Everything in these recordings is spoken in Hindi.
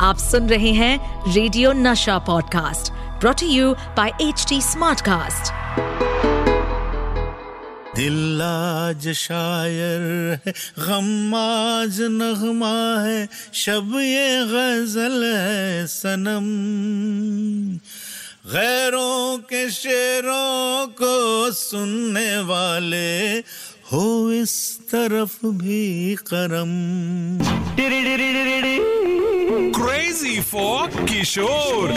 आप सुन रहे हैं radio Nasha podcast brought you by H T smartcast दिल आज शायर है गम आज नगमा है शब ये गज़ल है सनम। गैरों के शेरों को सुनने वाले हो इस तरफ़ भी करम। Crazy for Kishore.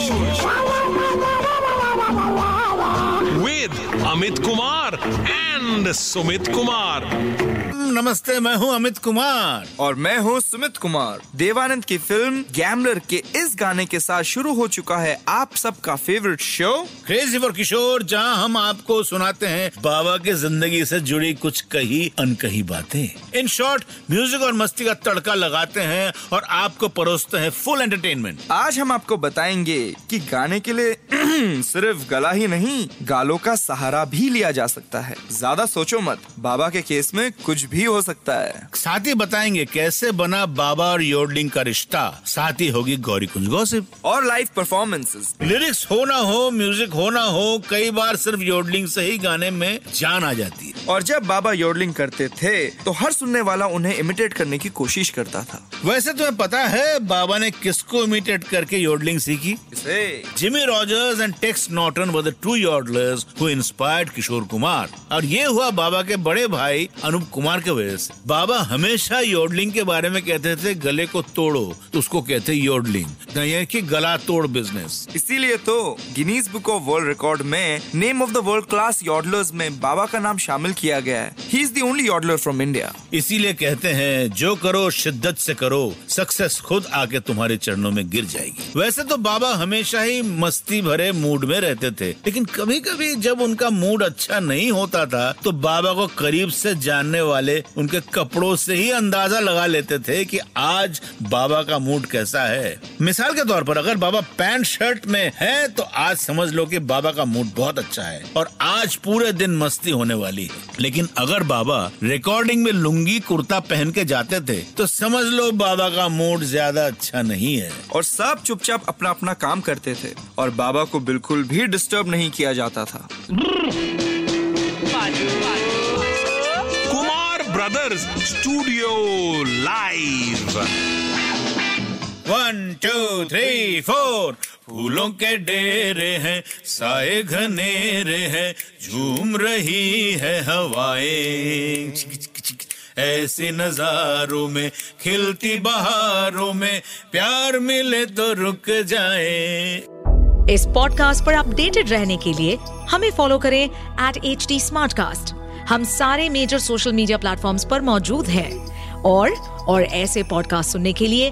With Amit Kumar and Sumit Kumar. नमस्ते मैं हूँ अमित कुमार। और मैं हूँ सुमित कुमार। देवानंद की फ़िल्म गैमलर के इस गाने के साथ शुरू हो चुका है आप सबका favourite show crazy for Kishore जहाँ हम आपको सुनाते हैं बाबा के ज़िंदगी से जुड़ी कुछ कही अनकही बातें। इन शॉर्ट म्यूज़िक और मस्ती का तड़का लगाते हैं और आपको परोसते हैं फुल एंटरटेनमेंट आज हम आपको बताएँगे कि गाने के लिए सिर्फ़ गला ही नहीं गालों का सहारा भी लिया जा सकता है। ज़्यादा सोचो मत बाबा के केस में कुछ भी हो सकता है। साथ ही बताएँगे कैसे बना बाबा और योडलिंग का रिश्ता। साथ ही होगी गौरी कुंज गॉसिप। और लाइव परफॉर्मेंसेस लिरिक्स हो ना हो म्यूज़िक हो ना हो कई बार सिर्फ़ योडलिंग से ही गाने में जान आ जाती है। और जब बाबा योडलिंग करते थे तो हर सुनने वाला उन्हें इमिटेट करने की कोशिश करता था। वैसे तुम्हें पता है बाबा ने किसको इमिटेट करके योडलिंग सीखी? इसे Jimmy Rogers and Tex Norton were the two yodelers who inspired किशोर कुमार। और ये हुआ बाबा के बड़े भाई अनूप कुमार के वजह से। बाबा हमेशा योडलिंग के बारे में कहते थे गले को तोड़ो। तो उसको कहते योडलिंग। कि गला तोड़ बिज़नेस इसीलिए तो Guinness book of world record में name of the world class yodlers में बाबा का नाम शामिल किया गया है। He is the only yodler from India इसीलिए कहते हैं, जो करो, शिद्दत से करो सक्सेस खुद आके तुम्हारे चरणों में गिर जाएगी। वैसे तो बाबा हमेशा ही मस्ती भरे मूड में रहते थे, लेकिन कभी कभी जब उनका मूड अच्छा नहीं होता था तो बाबा को करीब से जानने वाले उनके कपड़ों से ही अंदाज़ा लगा लेते थे कि आज बाबा का मूड कैसा है। मिसाल के तौर पर, अगर बाबा पैंट शर्ट में है तो आज समझ लो कि बाबा का मूड बहुत अच्छा है, और आज पूरे दिन मस्ती होने वाली है। लेकिन अगर बाबा रिकॉर्डिंग में लुंगी कुर्ता पहन के जाते थे तो समझ लो बाबा का मूड ज़्यादा अच्छा नहीं है। और सब चुपचाप अपना अपना काम करते थे और बाबा को बिल्कुल भी डिस्टर्ब नहीं किया जाता था। Kumar brothers studio live. One two three four फूलों के डेरे हैं, साए घनेरे हैं, झूम रही है हवाएँ। ऐसे नजारों में, खिलती बहारों में प्यार मिले तो रुक जाए। इस पॉडकास्ट पर अपडेटेड रहने के लिए हमें फॉलो करें एट एच टी हम सारे मेजर सोशल मीडिया प्लेटफॉर्म्स पर मौजूद हैं। और और ऐसे पॉडकास्ट सुनने के लिए